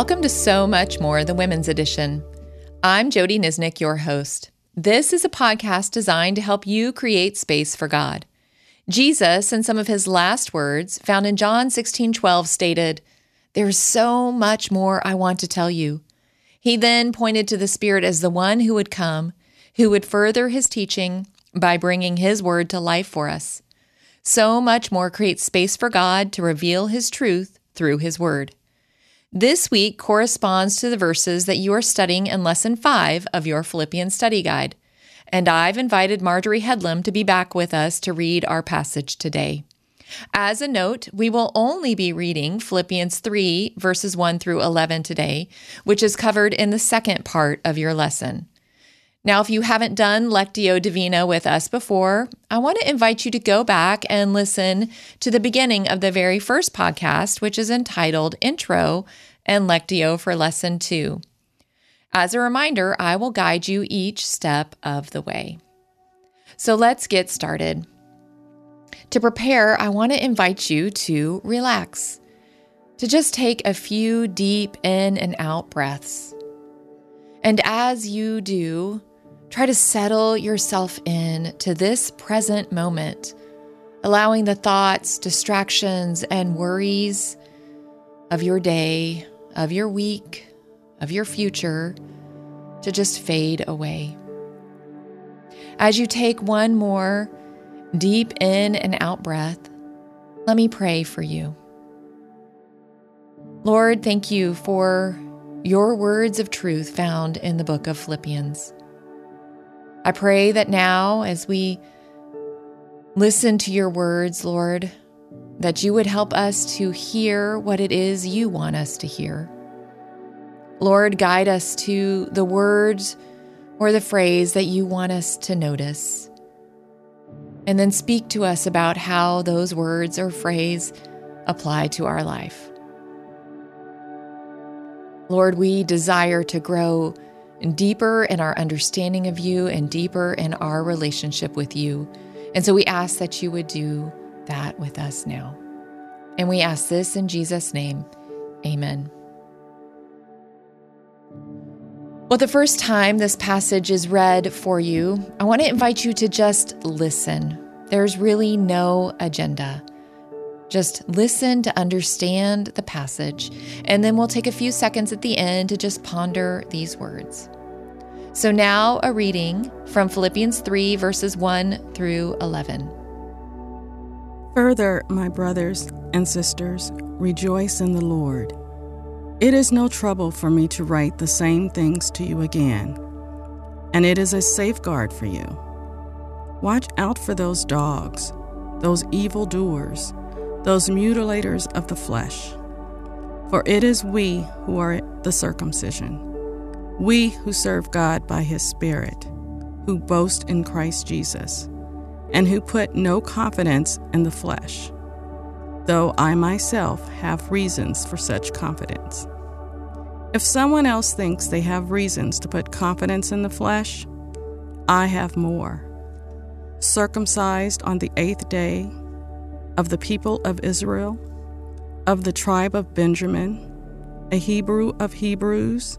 Welcome to So Much More, the Women's Edition. I'm Jody Nisnik, your host. This is a podcast designed to help you create space for God. Jesus, in some of his last words, found in John 16 12, stated, There's so much more I want to tell you. He then pointed to the Spirit as the one who would come, who would further his teaching by bringing his word to life for us. So much more creates space for God to reveal his truth through his word. This week corresponds to the verses that you are studying in Lesson 5 of your Philippians study guide, and I've invited Marjorie Headlam to be back with us to read our passage today. As a note, we will only be reading Philippians 3, verses 1 through 11 today, which is covered in the second part of your lesson. Now, if you haven't done Lectio Divina with us before, I want to invite you to go back and listen to the beginning of the very first podcast, which is entitled Intro and Lectio for Lesson 2. As a reminder, I will guide you each step of the way. So let's get started. To prepare, I want to invite you to relax, to just take a few deep in and out breaths. And as you do, try to settle yourself in to this present moment, allowing the thoughts, distractions, and worries of your day of your week, of your future, to just fade away. As you take one more deep in and out breath, let me pray for you. Lord, thank you for your words of truth found in the book of Philippians. I pray that now, as we listen to your words, Lord, that you would help us to hear what it is you want us to hear. Lord, guide us to the words or the phrase that you want us to notice. And then speak to us about how those words or phrase apply to our life. Lord, we desire to grow deeper in our understanding of you and deeper in our relationship with you. And so we ask that you would do that with us now. And we ask this in Jesus' name. Amen. Well, the first time this passage is read for you, I want to invite you to just listen. There's really no agenda. Just listen to understand the passage, and then we'll take a few seconds at the end to just ponder these words. So, now a reading from Philippians 3, verses 1 through 11. Further, my brothers and sisters, rejoice in the Lord. It is no trouble for me to write the same things to you again, and it is a safeguard for you. Watch out for those dogs, those evil doers, those mutilators of the flesh. For it is we who are the circumcision, we who serve God by his Spirit, who boast in Christ Jesus and who put no confidence in the flesh, though I myself have reasons for such confidence. If someone else thinks they have reasons to put confidence in the flesh, I have more. Circumcised on the eighth day, of the people of Israel, of the tribe of Benjamin, a Hebrew of Hebrews,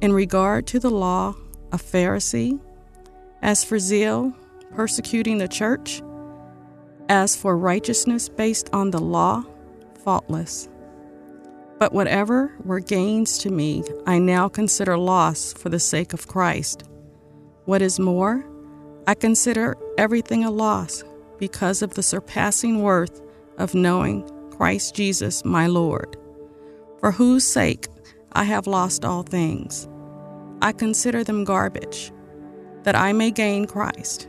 in regard to the law, a Pharisee, as for zeal, persecuting the church. As for righteousness based on the law, faultless. But whatever were gains to me, I now consider loss for the sake of Christ. What is more, I consider everything a loss because of the surpassing worth of knowing Christ Jesus my Lord, for whose sake I have lost all things. I consider them garbage, that I may gain Christ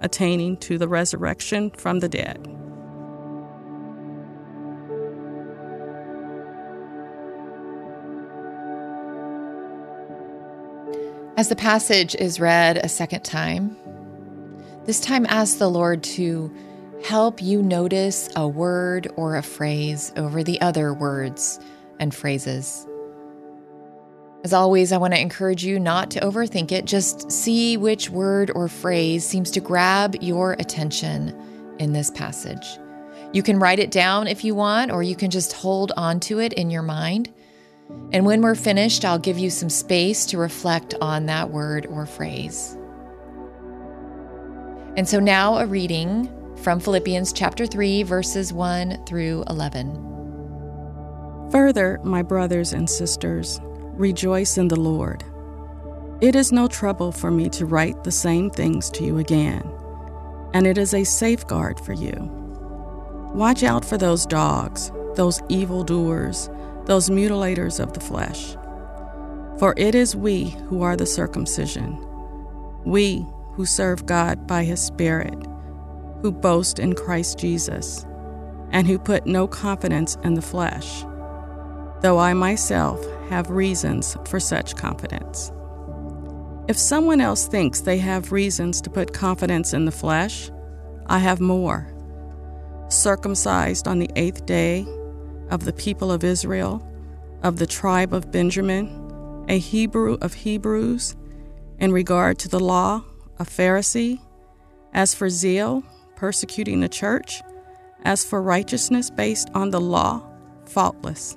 attaining to the resurrection from the dead. As the passage is read a second time, this time ask the Lord to help you notice a word or a phrase over the other words and phrases. As always, I want to encourage you not to overthink it. Just see which word or phrase seems to grab your attention in this passage. You can write it down if you want, or you can just hold on to it in your mind. And when we're finished, I'll give you some space to reflect on that word or phrase. And so now a reading from Philippians chapter 3, verses 1 through 11. Further, my brothers and sisters, rejoice in the Lord. It is no trouble for me to write the same things to you again, and it is a safeguard for you. Watch out for those dogs, those evildoers, those mutilators of the flesh. For it is we who are the circumcision, we who serve God by His Spirit, who boast in Christ Jesus, and who put no confidence in the flesh, though I myself have reasons for such confidence. If someone else thinks they have reasons to put confidence in the flesh, I have more. Circumcised on the eighth day, of the people of Israel, of the tribe of Benjamin, a Hebrew of Hebrews, in regard to the law, a Pharisee, as for zeal, persecuting the church, as for righteousness based on the law, faultless.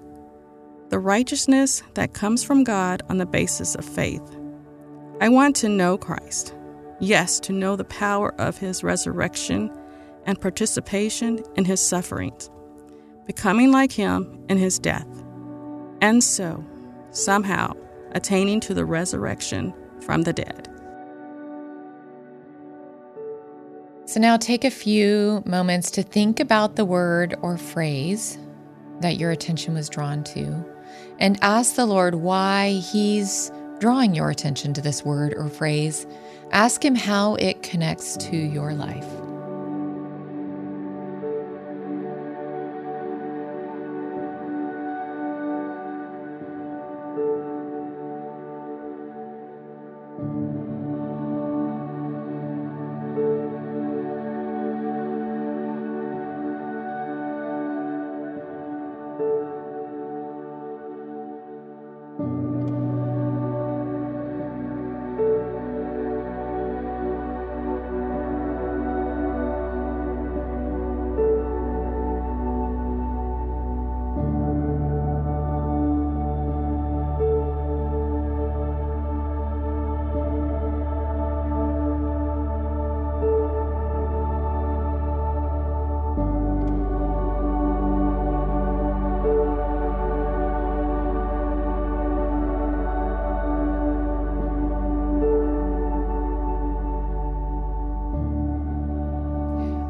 the righteousness that comes from God on the basis of faith. I want to know Christ, yes, to know the power of his resurrection and participation in his sufferings, becoming like him in his death, and so, somehow, attaining to the resurrection from the dead. So now take a few moments to think about the word or phrase that your attention was drawn to and ask the Lord why He's drawing your attention to this word or phrase. Ask Him how it connects to your life.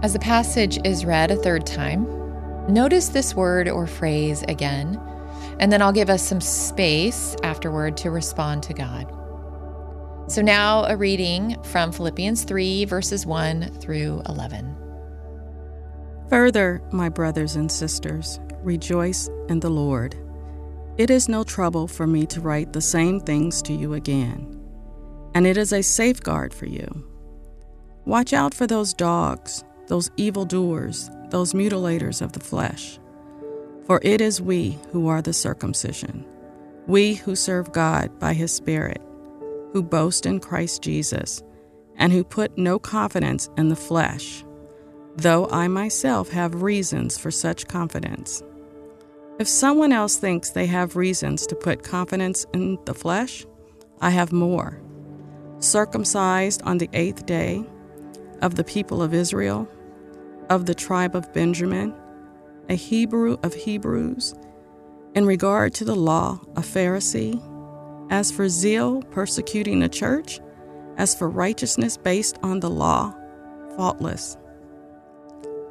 As the passage is read a third time, notice this word or phrase again, and then I'll give us some space afterward to respond to God. So now a reading from Philippians 3, verses 1 through 11. Further, my brothers and sisters, rejoice in the Lord. It is no trouble for me to write the same things to you again, and it is a safeguard for you. Watch out for those dogs those evildoers, those mutilators of the flesh. For it is we who are the circumcision, we who serve God by his Spirit, who boast in Christ Jesus, and who put no confidence in the flesh, though I myself have reasons for such confidence. If someone else thinks they have reasons to put confidence in the flesh, I have more. Circumcised on the eighth day of the people of Israel, of the tribe of Benjamin, a Hebrew of Hebrews, in regard to the law, a Pharisee, As for zeal, persecuting the church, as for righteousness based on the law, faultless.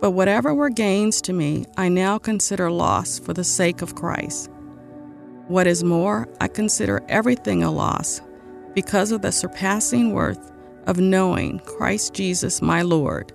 But whatever were gains to me, I now consider loss for the sake of Christ. What is more, I consider everything a loss because of the surpassing worth of knowing Christ Jesus my Lord,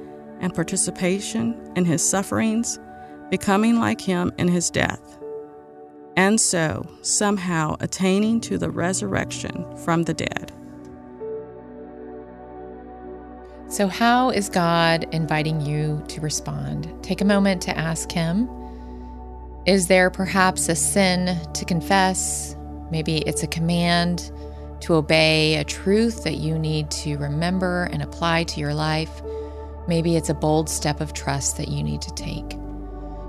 and participation in his sufferings, becoming like him in his death, and so somehow attaining to the resurrection from the dead. So, how is God inviting you to respond? Take a moment to ask Him. Is there perhaps a sin to confess? Maybe it's a command to obey, a truth that you need to remember and apply to your life. Maybe it's a bold step of trust that you need to take.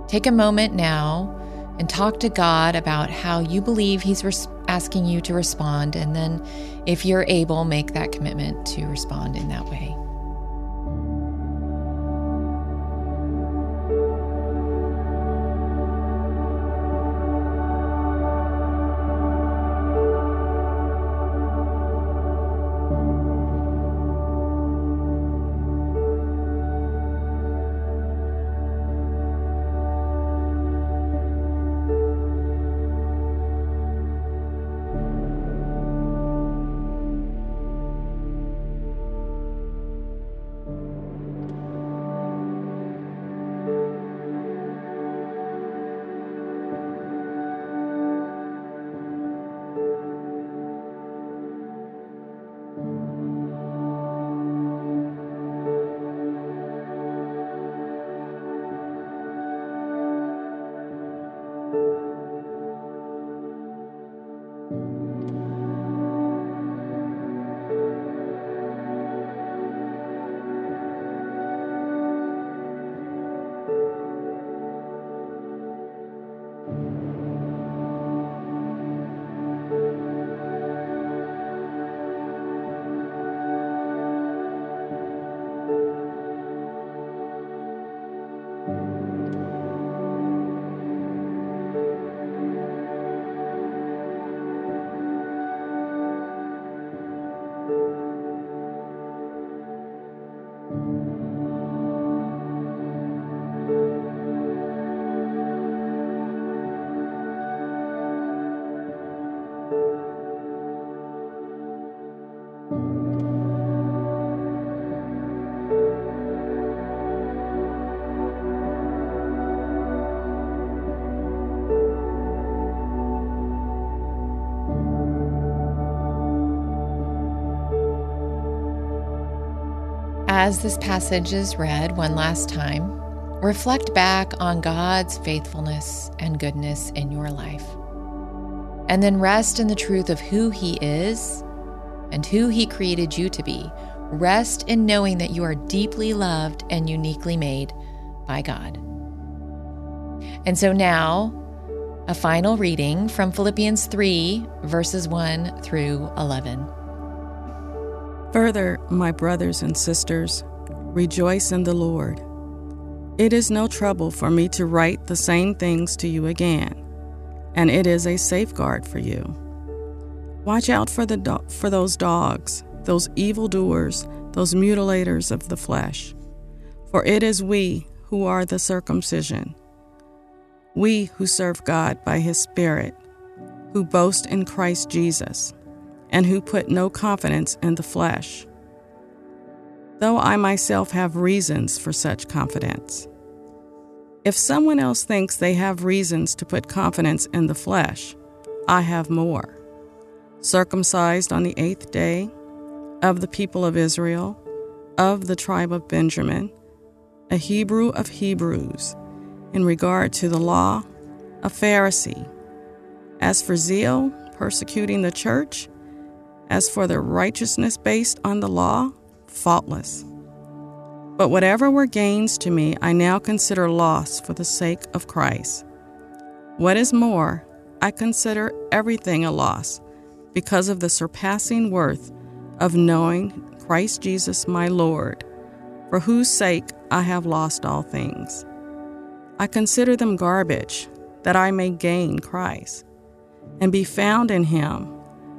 Take a moment now and talk to God about how you believe He's res- asking you to respond. And then, if you're able, make that commitment to respond in that way. As this passage is read one last time, reflect back on God's faithfulness and goodness in your life. And then rest in the truth of who He is and who He created you to be. Rest in knowing that you are deeply loved and uniquely made by God. And so now, a final reading from Philippians 3, verses 1 through 11. Further, my brothers and sisters, rejoice in the Lord. It is no trouble for me to write the same things to you again, and it is a safeguard for you. Watch out for, the do- for those dogs, those evildoers, those mutilators of the flesh. For it is we who are the circumcision, we who serve God by His Spirit, who boast in Christ Jesus and who put no confidence in the flesh. Though I myself have reasons for such confidence. If someone else thinks they have reasons to put confidence in the flesh, I have more. Circumcised on the eighth day, of the people of Israel, of the tribe of Benjamin, a Hebrew of Hebrews, in regard to the law, a Pharisee. As for zeal, persecuting the church, As for the righteousness based on the law, faultless. But whatever were gains to me, I now consider loss for the sake of Christ. What is more, I consider everything a loss because of the surpassing worth of knowing Christ Jesus my Lord, for whose sake I have lost all things. I consider them garbage, that I may gain Christ, and be found in him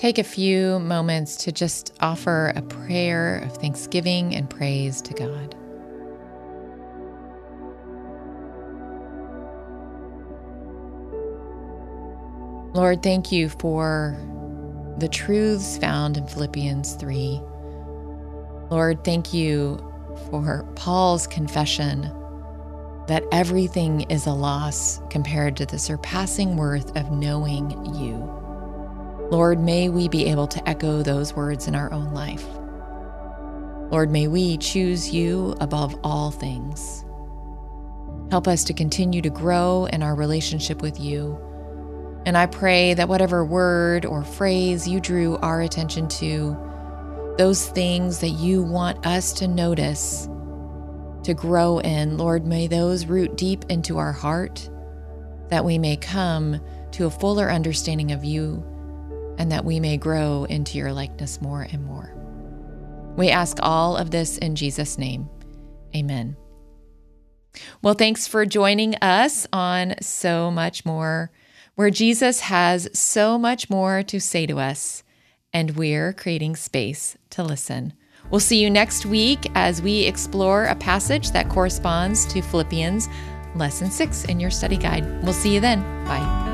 Take a few moments to just offer a prayer of thanksgiving and praise to God. Lord, thank you for the truths found in Philippians 3. Lord, thank you for Paul's confession that everything is a loss compared to the surpassing worth of knowing you. Lord, may we be able to echo those words in our own life. Lord, may we choose you above all things. Help us to continue to grow in our relationship with you. And I pray that whatever word or phrase you drew our attention to, those things that you want us to notice, to grow in, Lord, may those root deep into our heart, that we may come to a fuller understanding of you and that we may grow into your likeness more and more. We ask all of this in Jesus' name. Amen. Well, thanks for joining us on So Much More, where Jesus has so much more to say to us, and we're creating space to listen. We'll see you next week as we explore a passage that corresponds to Philippians Lesson 6 in your study guide. We'll see you then. Bye.